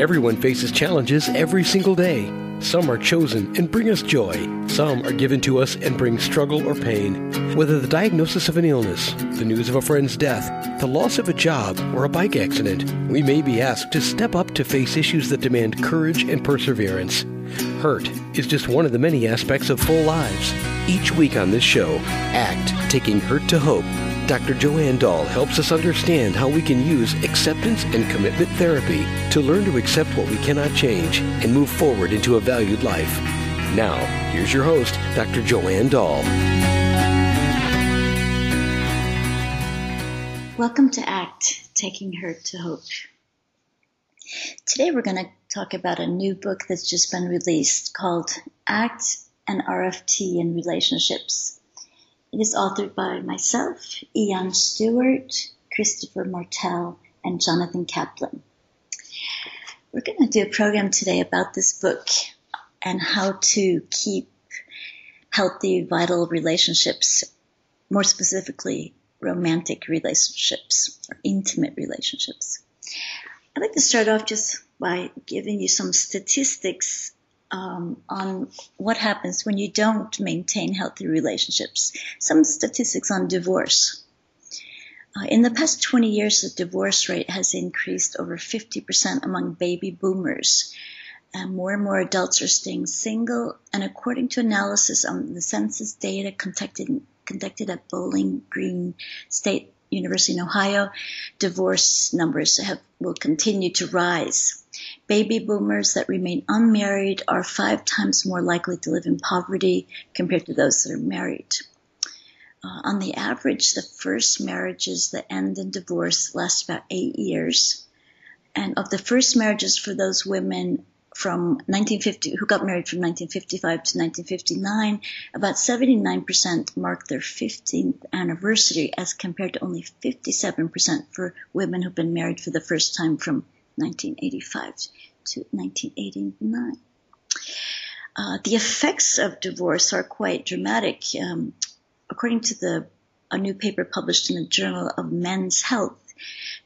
Everyone faces challenges every single day. Some are chosen and bring us joy. Some are given to us and bring struggle or pain. Whether the diagnosis of an illness, the news of a friend's death, the loss of a job, or a bike accident, we may be asked to step up to face issues that demand courage and perseverance. Hurt is just one of the many aspects of full lives. Each week on this show, ACT Taking Hurt to Hope Dr. Joanne Dahl helps us understand how we can use acceptance and commitment therapy to learn to accept what we cannot change and move forward into a valued life. Now, here's your host, Dr. Joanne Dahl. Welcome to ACT Taking Hurt to Hope. Today we're going to talk about a new book that's just been released called ACT and RFT in Relationships it is authored by myself, Ian Stewart, Christopher Martell, and Jonathan Kaplan. We're going to do a program today about this book and how to keep healthy, vital relationships, more specifically, romantic relationships or intimate relationships. I'd like to start off just by giving you some statistics um, on what happens when you don't maintain healthy relationships. Some statistics on divorce. Uh, in the past 20 years, the divorce rate has increased over 50% among baby boomers. And more and more adults are staying single. And according to analysis on the census data conducted, conducted at Bowling Green State University in Ohio, divorce numbers have, will continue to rise. Baby boomers that remain unmarried are five times more likely to live in poverty compared to those that are married. Uh, on the average, the first marriages that end in divorce last about eight years. And of the first marriages for those women from 1950, who got married from 1955 to 1959, about 79% marked their 15th anniversary as compared to only 57% for women who've been married for the first time from 1985 to 1989. Uh, the effects of divorce are quite dramatic. Um, according to the a new paper published in the Journal of Men's Health,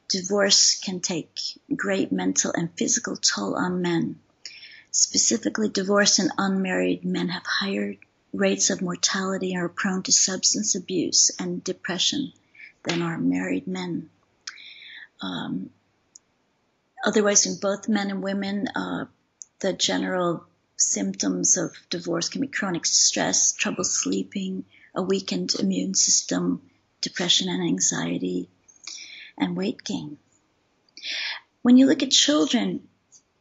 divorce can take great mental and physical toll on men. Specifically, divorced and unmarried men have higher rates of mortality and are prone to substance abuse and depression than are married men. Um, Otherwise, in both men and women, uh, the general symptoms of divorce can be chronic stress, trouble sleeping, a weakened immune system, depression and anxiety, and weight gain. When you look at children,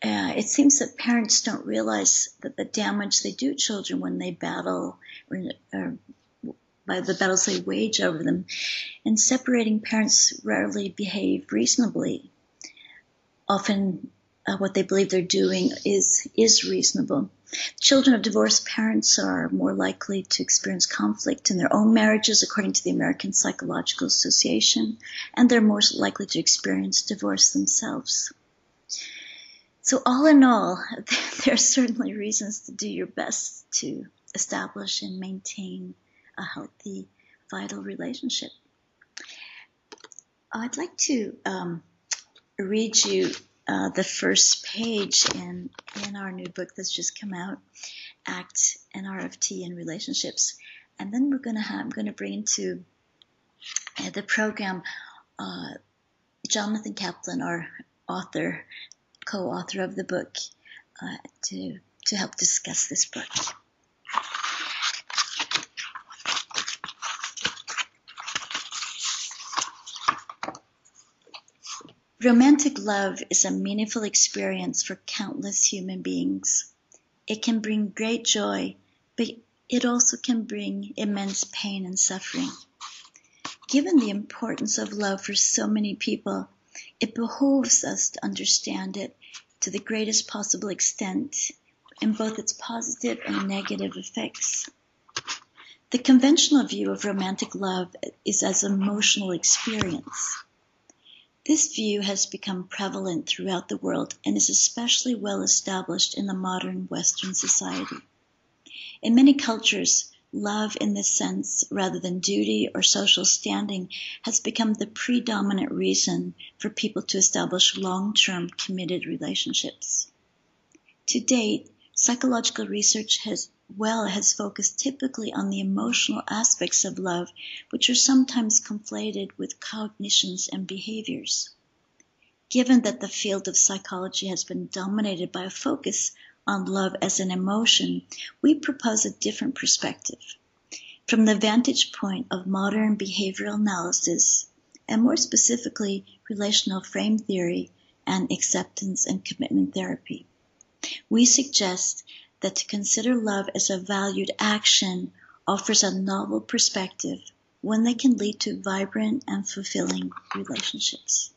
uh, it seems that parents don't realize that the damage they do children when they battle or, or by the battles they wage over them. And separating parents rarely behave reasonably often uh, what they believe they're doing is is reasonable. Children of divorced parents are more likely to experience conflict in their own marriages, according to the American Psychological Association, and they're more likely to experience divorce themselves. So, all in all, there are certainly reasons to do your best to establish and maintain a healthy, vital relationship. I'd like to um, read you uh, the first page in in our new book that's just come out, ACT and RFT and Relationships, and then we're gonna have I'm gonna bring into uh, the program uh, Jonathan Kaplan, our author, co-author of the book, uh, to to help discuss this book. Romantic love is a meaningful experience for countless human beings. It can bring great joy, but it also can bring immense pain and suffering. Given the importance of love for so many people, it behooves us to understand it to the greatest possible extent in both its positive and negative effects. The conventional view of romantic love is as emotional experience. This view has become prevalent throughout the world and is especially well established in the modern Western society. In many cultures, love in this sense, rather than duty or social standing, has become the predominant reason for people to establish long-term committed relationships. To date, psychological research has well has focused typically on the emotional aspects of love, which are sometimes conflated with cognitions and behaviors. Given that the field of psychology has been dominated by a focus on love as an emotion, we propose a different perspective. From the vantage point of modern behavioral analysis, and more specifically, relational frame theory and acceptance and commitment therapy, we suggest that to consider love as a valued action offers a novel perspective, one that can lead to vibrant and fulfilling relationships.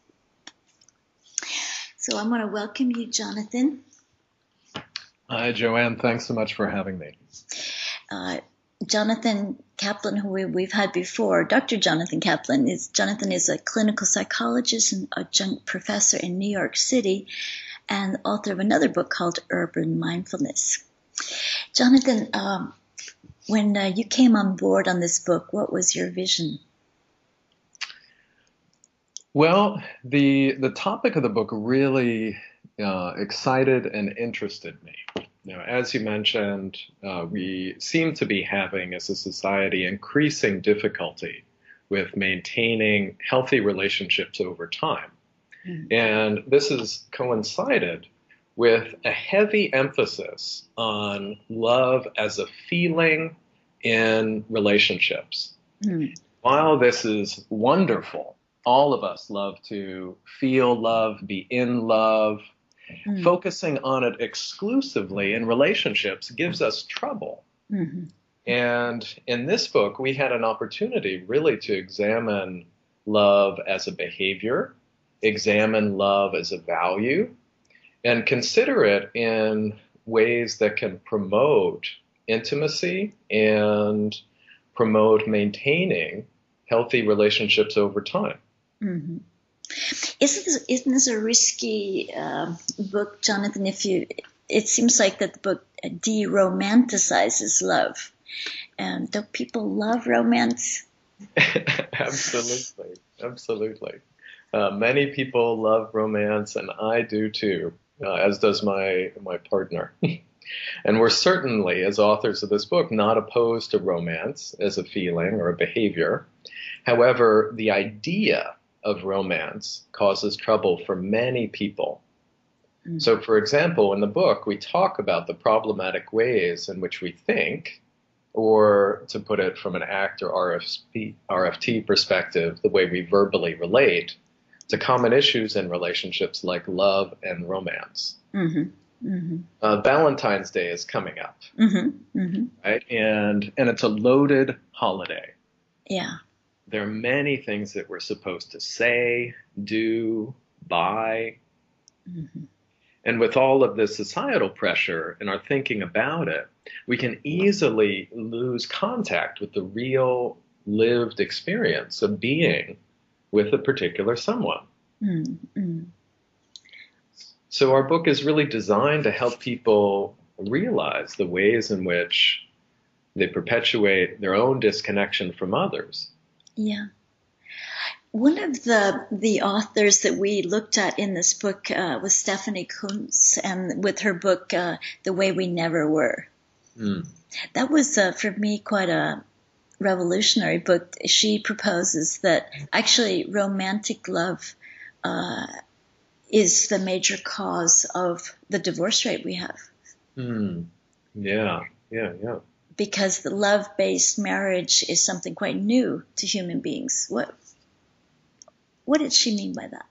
So I'm going to welcome you, Jonathan. Hi, Joanne. Thanks so much for having me. Uh, Jonathan Kaplan, who we, have had before, Dr. Jonathan Kaplan is Jonathan is a clinical psychologist and adjunct professor in New York City, and author of another book called Urban Mindfulness. Jonathan, um, when uh, you came on board on this book, what was your vision? Well, the the topic of the book really uh, excited and interested me. Now, as you mentioned, uh, we seem to be having, as a society, increasing difficulty with maintaining healthy relationships over time. Mm-hmm. And this has coincided with a heavy emphasis on love as a feeling in relationships. Mm-hmm. While this is wonderful, all of us love to feel love, be in love, Mm. Focusing on it exclusively in relationships gives us trouble. Mm-hmm. And in this book, we had an opportunity really to examine love as a behavior, examine love as a value, and consider it in ways that can promote intimacy and promote maintaining healthy relationships over time. Mm-hmm. Isn't this, isn't this a risky uh, book, Jonathan? If you, it seems like that the book de-romanticizes love. And don't people love romance? absolutely, absolutely. Uh, many people love romance, and I do too, uh, as does my my partner. and we're certainly, as authors of this book, not opposed to romance as a feeling or a behavior. However, the idea of romance causes trouble for many people. Mm. So, for example, in the book, we talk about the problematic ways in which we think, or to put it from an ACT or RFP, RFT perspective, the way we verbally relate to common issues in relationships like love and romance. Mm-hmm. Mm-hmm. Uh, Valentine's Day is coming up, mm-hmm. mm-hmm. right? And and it's a loaded holiday. Yeah there are many things that we're supposed to say, do, buy. Mm-hmm. And with all of the societal pressure and our thinking about it, we can easily lose contact with the real lived experience of being with a particular someone. Mm-hmm. So our book is really designed to help people realize the ways in which they perpetuate their own disconnection from others yeah. One of the the authors that we looked at in this book uh, was Stephanie Coontz, and with her book uh, "The Way We Never Were." Mm. That was uh, for me quite a revolutionary book. She proposes that actually romantic love uh, is the major cause of the divorce rate we have. Mm. Yeah, yeah, yeah because the love-based marriage is something quite new to human beings. What what did she mean by that?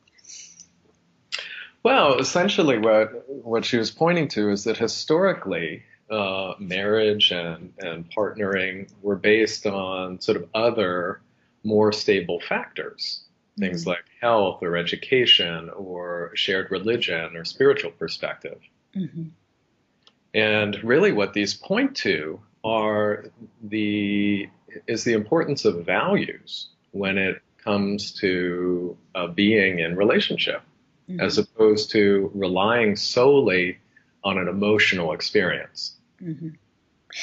Well, essentially, what what she was pointing to is that historically, uh, marriage and and partnering were based on sort of other more stable factors, things mm-hmm. like health or education or shared religion or spiritual perspective. Mm-hmm. And really, what these point to are the is the importance of values when it comes to uh, being in relationship, mm-hmm. as opposed to relying solely on an emotional experience. Mm-hmm.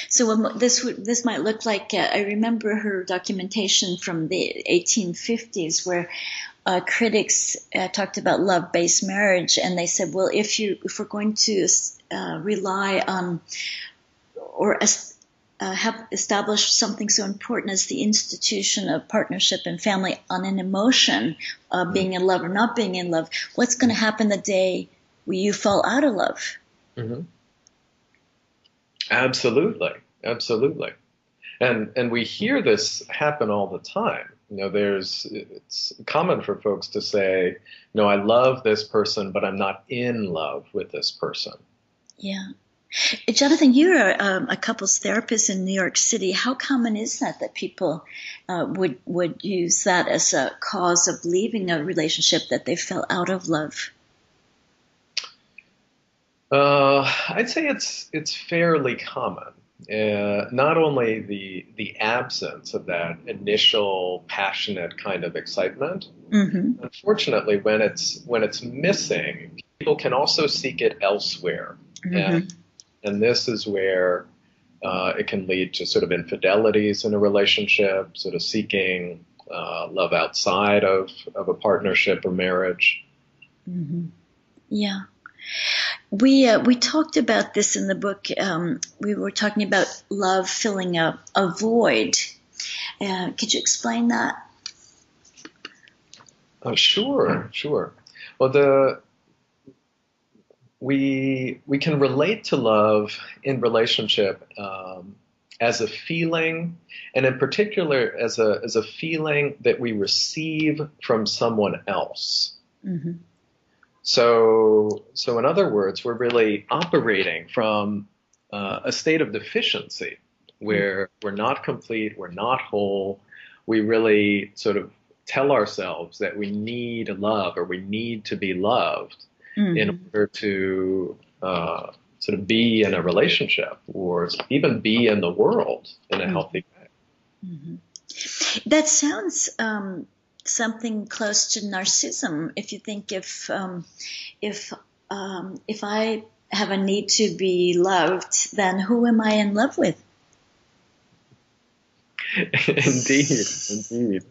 So this would this might look like uh, I remember her documentation from the 1850s where uh, critics uh, talked about love-based marriage, and they said, well, if you if we're going to uh, rely on or uh, have established something so important as the institution of partnership and family on an emotion of being in love or not being in love, what's going to happen the day you fall out of love? Mm-hmm. Absolutely, absolutely, and and we hear this happen all the time. You know, there's it's common for folks to say, "No, I love this person, but I'm not in love with this person." Yeah. Jonathan, you're um, a couples therapist in New York City. How common is that that people uh, would would use that as a cause of leaving a relationship that they fell out of love? Uh, I'd say it's it's fairly common. Uh, not only the the absence of that initial passionate kind of excitement. Mm-hmm. Unfortunately, when it's when it's missing, people can also seek it elsewhere, mm-hmm. and and this is where uh, it can lead to sort of infidelities in a relationship, sort of seeking uh, love outside of of a partnership or marriage. Mm-hmm. Yeah. We uh, we talked about this in the book. Um, we were talking about love filling a, a void. Uh, could you explain that? Uh, sure, sure. Well, the we we can relate to love in relationship um, as a feeling, and in particular as a as a feeling that we receive from someone else. Mm-hmm. So, so in other words, we're really operating from uh, a state of deficiency where mm-hmm. we're not complete, we're not whole. We really sort of tell ourselves that we need love or we need to be loved mm-hmm. in order to uh, sort of be in a relationship or even be in the world in a mm-hmm. healthy way. Mm-hmm. That sounds um, something close to narcissism. If you think if um, if um, if I have a need to be loved, then who am I in love with? indeed, indeed.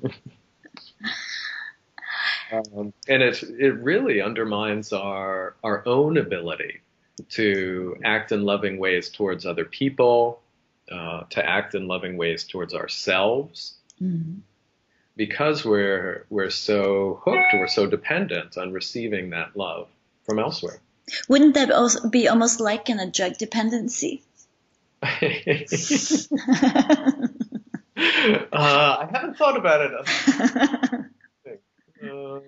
um, and it it really undermines our our own ability to act in loving ways towards other people, uh, to act in loving ways towards ourselves. Mm-hmm because we're we're so hooked, we're so dependent on receiving that love from elsewhere. Wouldn't that also be almost like in a drug dependency? uh, I haven't thought about it. um,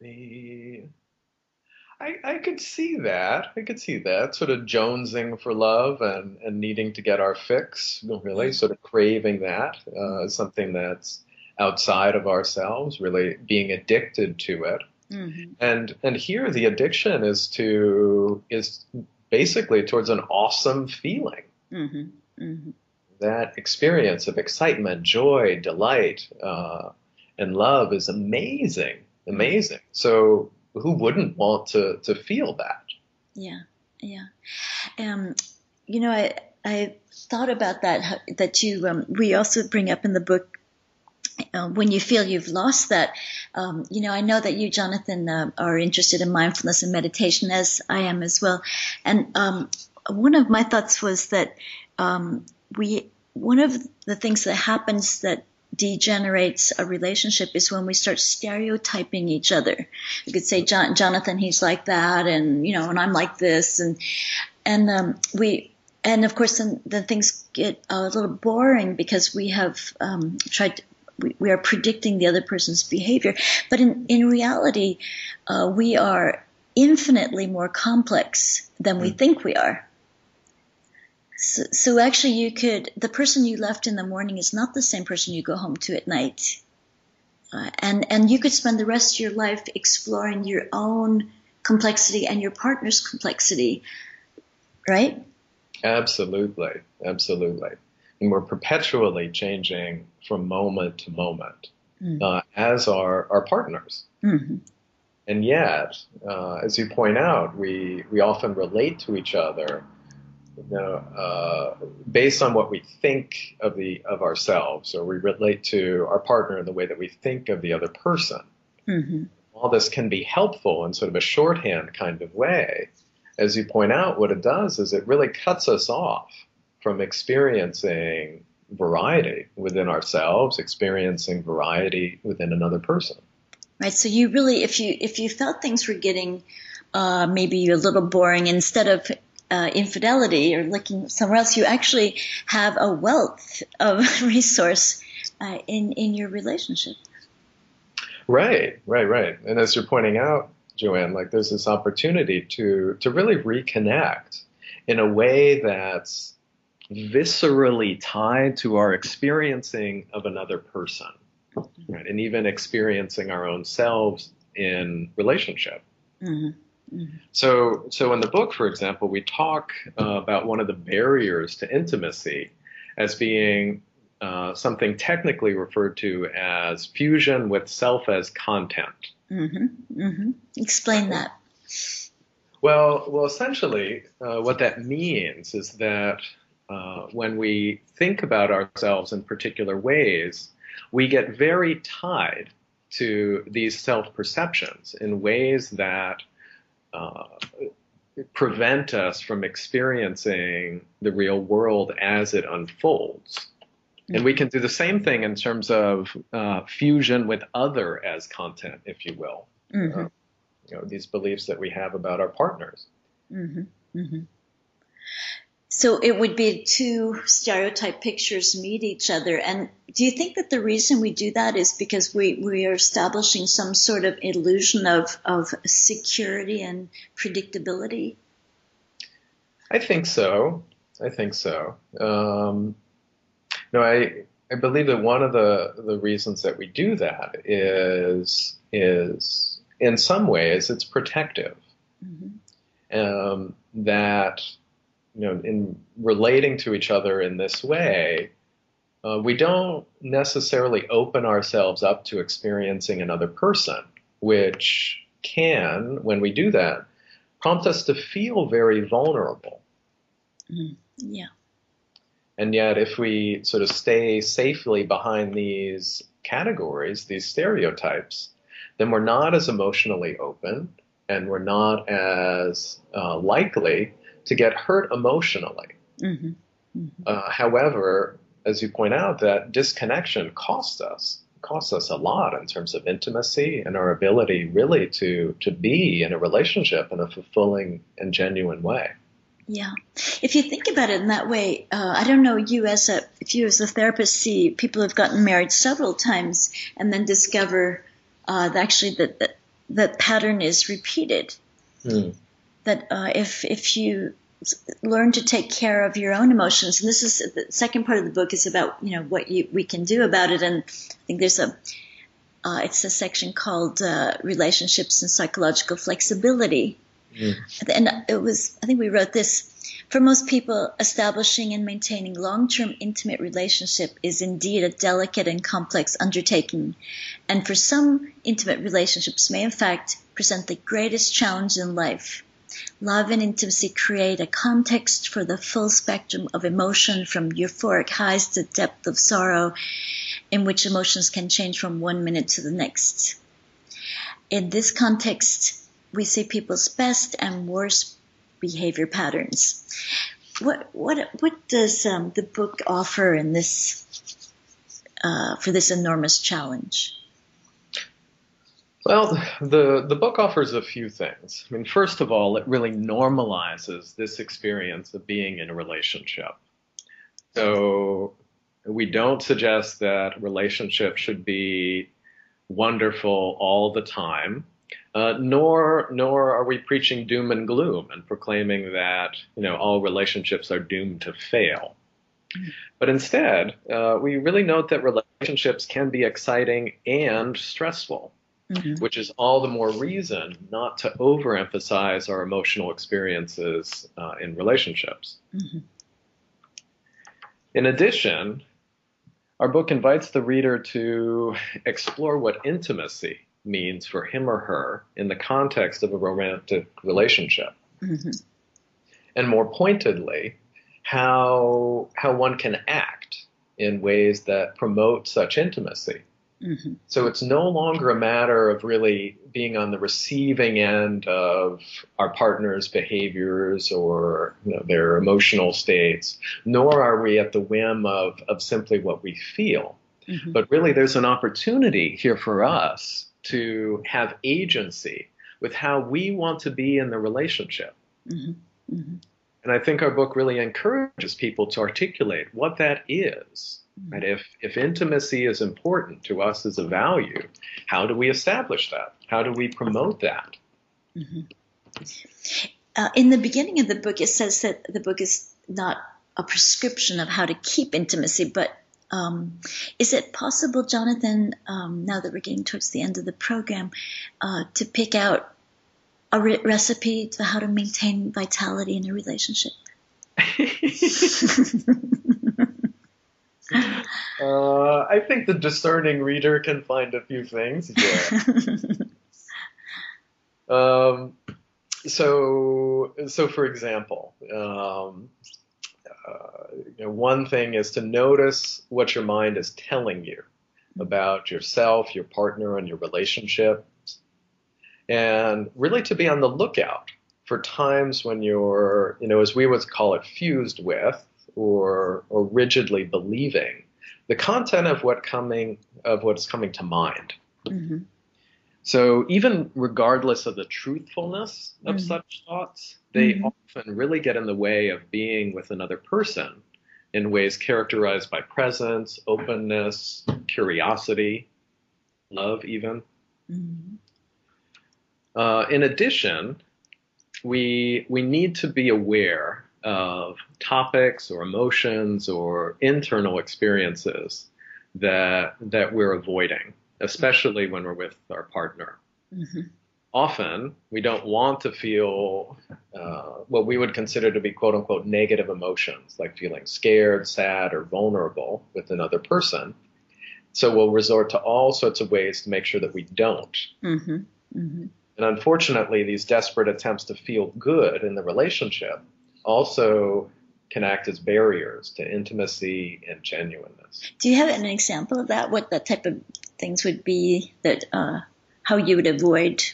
the I, I could see that. I could see that sort of jonesing for love and, and needing to get our fix. Really, mm-hmm. sort of craving that uh, something that's outside of ourselves. Really being addicted to it. Mm-hmm. And and here the addiction is to is basically towards an awesome feeling. Mm-hmm. mm-hmm. That experience of excitement, joy, delight, uh, and love is amazing, amazing. So who wouldn't want to to feel that? Yeah, yeah. Um, you know, I I thought about that that you um, we also bring up in the book. Uh, when you feel you've lost that, um, you know, I know that you, Jonathan, uh, are interested in mindfulness and meditation, as I am as well. And um, one of my thoughts was that um, we, one of the things that happens that degenerates a relationship is when we start stereotyping each other. You could say, John, Jonathan, he's like that, and you know, and I'm like this, and and um, we, and of course, then, then things get a little boring because we have um, tried. To, we, we, are predicting the other person's behavior, but in in reality, uh, we are infinitely more complex than we mm. think we are. So, so actually, you could the person you left in the morning is not the same person you go home to at night, uh, and and you could spend the rest of your life exploring your own complexity and your partner's complexity, right? Absolutely, absolutely. And we're perpetually changing from moment to moment, mm-hmm. uh, as are our partners. Mm-hmm. And yet, uh, as you point out, we we often relate to each other you know, uh, based on what we think of the of ourselves, or we relate to our partner in the way that we think of the other person. Mm-hmm. All this can be helpful in sort of a shorthand kind of way. As you point out, what it does is it really cuts us off from experiencing variety within ourselves, experiencing variety within another person. Right. So you really, if you if you felt things were getting uh, maybe a little boring, instead of uh, infidelity or looking somewhere else, you actually have a wealth of resource uh, in in your relationship. Right, right, right. And as you're pointing out, Joanne, like there's this opportunity to to really reconnect in a way that's viscerally tied to our experiencing of another person, right? And even experiencing our own selves in relationship. Mm-hmm. Mm-hmm. So, so in the book, for example, we talk uh, about one of the barriers to intimacy as being uh, something technically referred to as fusion with self as content. Mm-hmm. Mm-hmm. Explain that. Well, well, essentially, uh, what that means is that uh, when we think about ourselves in particular ways, we get very tied to these self perceptions in ways that uh, prevent us from experiencing the real world as it unfolds. And we can do the same thing in terms of uh, fusion with other as content, if you will. Mm-hmm. Uh, you know, these beliefs that we have about our partners. Mm-hmm. Mm-hmm. So it would be two stereotype pictures meet each other. And do you think that the reason we do that is because we, we are establishing some sort of illusion of, of security and predictability? I think so. I think so. Um, no, I I believe that one of the the reasons that we do that is is in some ways it's protective. Mm-hmm. Um, that you know, in relating to each other in this way, uh, we don't necessarily open ourselves up to experiencing another person, which can, when we do that, prompt us to feel very vulnerable. Mm, yeah. And yet, if we sort of stay safely behind these categories, these stereotypes, then we're not as emotionally open and we're not as uh, likely to get hurt emotionally. Mm-hmm. Mm-hmm. Uh, however, as you point out, that disconnection costs us costs us a lot in terms of intimacy and our ability really to to be in a relationship in a fulfilling and genuine way. Yeah, if you think about it in that way, uh, I don't know you as a if you as a therapist see people have gotten married several times and then discover uh, that actually that that, that pattern is repeated. Mm. That uh, if if you learn to take care of your own emotions. And this is the second part of the book is about, you know, what you, we can do about it. And I think there's a, uh, it's a section called uh, relationships and psychological flexibility. Mm. And it was, I think we wrote this. For most people, establishing and maintaining long-term intimate relationship is indeed a delicate and complex undertaking. And for some, intimate relationships may in fact present the greatest challenge in life. Love and intimacy create a context for the full spectrum of emotion from euphoric highs to depth of sorrow in which emotions can change from one minute to the next. In this context, we see people's best and worst behavior patterns. What what what does um, the book offer in this uh, for this enormous challenge? Well, the, the book offers a few things. I mean, first of all, it really normalizes this experience of being in a relationship. So we don't suggest that relationships should be wonderful all the time. Uh, nor nor are we preaching doom and gloom and proclaiming that you know all relationships are doomed to fail. But instead, uh, we really note that relationships can be exciting and stressful mm-hmm. which is all the more reason not to overemphasize our emotional experiences uh, in relationships. Mm-hmm. In addition, our book invites the reader to explore what intimacy means for him or her in the context of a romantic relationship. Mm-hmm. And more pointedly, how how one can act in ways that promote such intimacy. Mm-hmm. So it's no longer a matter of really being on the receiving end of our partner's behaviors or you know, their emotional states, nor are we at the whim of, of simply what we feel. Mm-hmm. But really, there's an opportunity here for us to have agency with how we want to be in the relationship. Mm-hmm. mm-hmm. And I think our book really encourages people to articulate what that is. Right? If, if intimacy is important to us as a value, how do we establish that? How do we promote that? Mm-hmm. Uh, in the beginning of the book, it says that the book is not a prescription of how to keep intimacy, but um, is it possible, Jonathan, um, now that we're getting towards the end of the program, uh, to pick out a re- recipe to how to maintain vitality in a relationship? Uh, I think the discerning reader can find a few things. Yeah. um, so, so for example, um, uh, you know, one thing is to notice what your mind is telling you about yourself, your partner, and your relationship, and really to be on the lookout for times when you're, you know, as we would call it, fused with or or rigidly believing the content of what coming of what's coming to mind. Mm-hmm. So even regardless of the truthfulness of mm-hmm. such thoughts, they mm-hmm. often really get in the way of being with another person in ways characterized by presence, openness, curiosity, love, even. Mm-hmm. Uh, in addition, we we need to be aware of topics or emotions or internal experiences that that we're avoiding, especially when we're with our partner. Mm-hmm. Often, we don't want to feel uh, what we would consider to be "quote unquote" negative emotions, like feeling scared, sad, or vulnerable with another person. So we'll resort to all sorts of ways to make sure that we don't. Mm-hmm. Mm-hmm. And unfortunately, these desperate attempts to feel good in the relationship also can act as barriers to intimacy and genuineness. Do you have an example of that? What that type of things would be that uh, how you would avoid?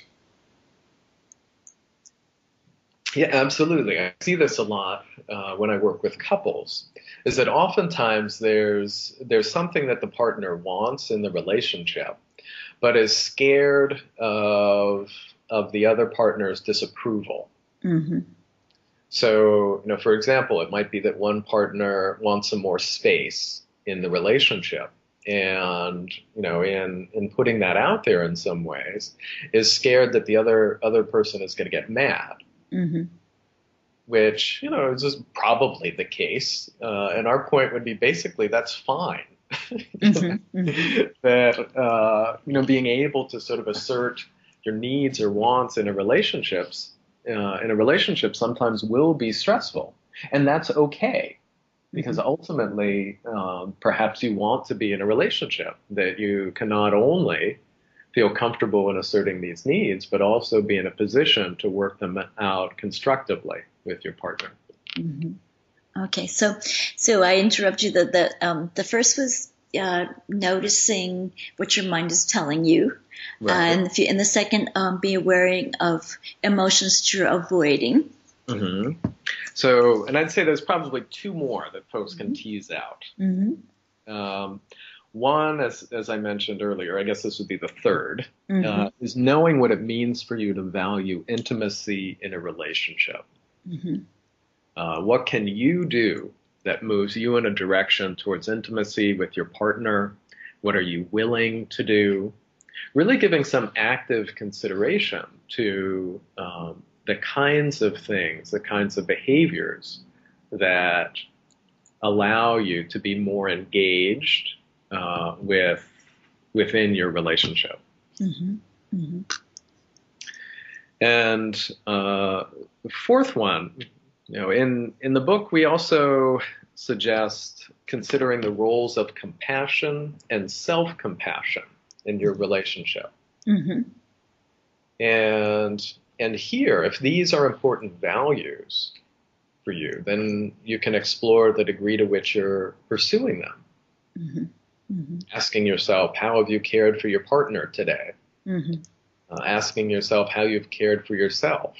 Yeah, absolutely. I see this a lot uh, when I work with couples. Is that oftentimes there's there's something that the partner wants in the relationship, but is scared of of the other partner's disapproval. Mm-hmm. So, you know, for example, it might be that one partner wants some more space in the relationship and you know in in putting that out there in some ways is scared that the other other person is going to get mad mm-hmm. which you know is just probably the case uh, and our point would be basically that's fine mm-hmm. mm-hmm. that uh, you know being able to sort of assert your needs or wants in a relationships uh, in a relationship sometimes will be stressful, and that's okay because mm-hmm. ultimately, um, perhaps you want to be in a relationship that you can not only feel comfortable in asserting these needs, but also be in a position to work them out constructively with your partner. Mm-hmm. Okay, so so I interrupt you. The the um, the first was uh, noticing what your mind is telling you. Right. Uh, and, the, and the second, um, be aware of emotions you're avoiding. Mm-hmm. So, and I'd say there's probably two more that folks mm-hmm. can tease out. Mm-hmm. Um, one, as, as I mentioned earlier, I guess this would be the 3rd mm-hmm. uh, is knowing what it means for you to value intimacy in a relationship. Mm-hmm. Uh, what can you do that moves you in a direction towards intimacy with your partner? What are you willing to do? Really giving some active consideration to um, the kinds of things, the kinds of behaviors that allow you to be more engaged uh, with within your relationship. Mm-hmm. Mm-hmm. And uh, the fourth one you know, in in the book, we also suggest considering the roles of compassion and self-compassion in your relationship. Mm-hmm. And and here, if these are important values for you, then you can explore the degree to which you're pursuing them. Mm-hmm. Mm-hmm. Asking yourself, how have you cared for your partner today? Mm-hmm. Uh, asking yourself how you've cared for yourself.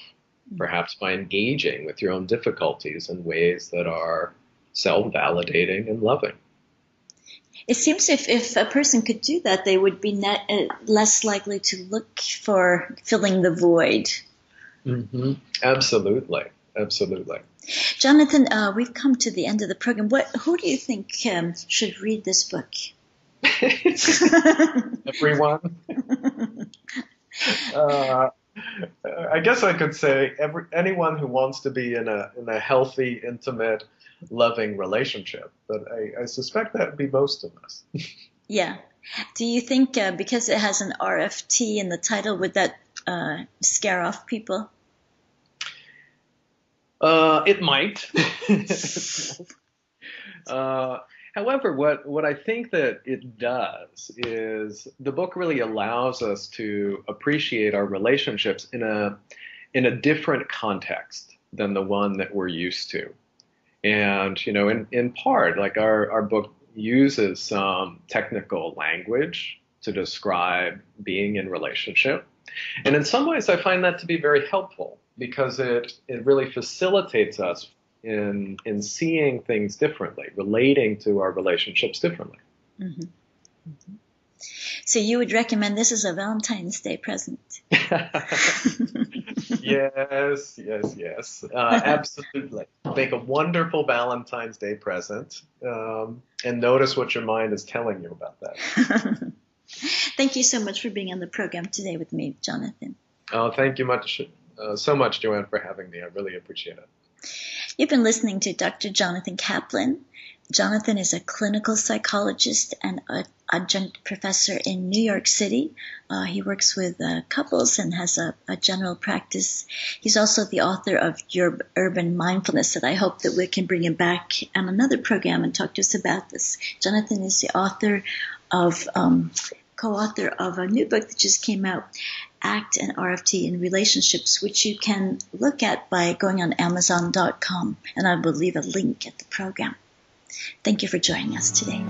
Perhaps by engaging with your own difficulties in ways that are self validating and loving. It seems if, if a person could do that, they would be net, uh, less likely to look for filling the void. Mm-hmm. Absolutely. Absolutely. Jonathan, uh, we've come to the end of the program. What, who do you think um, should read this book? Everyone. uh, I guess I could say every, anyone who wants to be in a in a healthy, intimate, loving relationship. But I, I suspect that would be most of us. yeah. Do you think uh, because it has an RFT in the title, would that uh, scare off people? Uh, it might. however, what, what I think that it does is the book really allows us to appreciate our relationships in a in a different context than the one that we're used to. And you know, in, in part, like our, our book uses some technical language to describe being in relationship. And in some ways, I find that to be very helpful because it, it really facilitates us in, in seeing things differently, relating to our relationships differently. Mm-hmm. Mm-hmm. So you would recommend this as a Valentine's Day present? yes, yes, yes. Uh, absolutely. Make a wonderful Valentine's Day present um, and notice what your mind is telling you about that. thank you so much for being on the program today with me, Jonathan. Oh, thank you much, uh, so much, Joanne, for having me. I really appreciate it. You've been listening to Dr. Jonathan Kaplan. Jonathan is a clinical psychologist and an adjunct professor in New York City. Uh, he works with uh, couples and has a, a, general practice. He's also the author of Your Urban Mindfulness that I hope that we can bring him back on another program and talk to us about this. Jonathan is the author of, um, co-author of a new book that just came out, ACT and RFT in Relationships, which you can look at by going on Amazon.com. And I will leave a link at the program. Thank you for joining us today.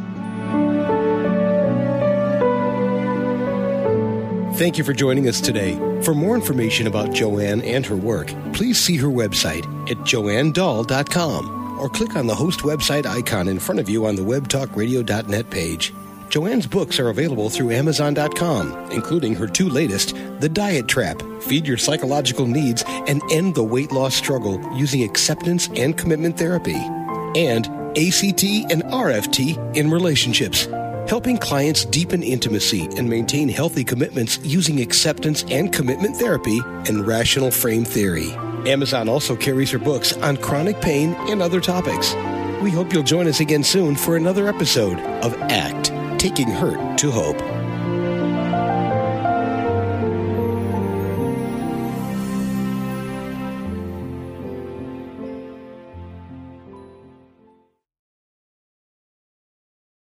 Thank you for joining us today. For more information about Joanne and her work, please see her website at joannedahl.com or click on the host website icon in front of you on the webtalkradio.net page. Joanne's books are available through Amazon.com, including her two latest The Diet Trap Feed Your Psychological Needs and End the Weight Loss Struggle Using Acceptance and Commitment Therapy, and ACT and RFT in relationships, helping clients deepen intimacy and maintain healthy commitments using acceptance and commitment therapy and relational frame theory. Amazon also carries her books on chronic pain and other topics. We hope you'll join us again soon for another episode of ACT Taking Hurt to Hope.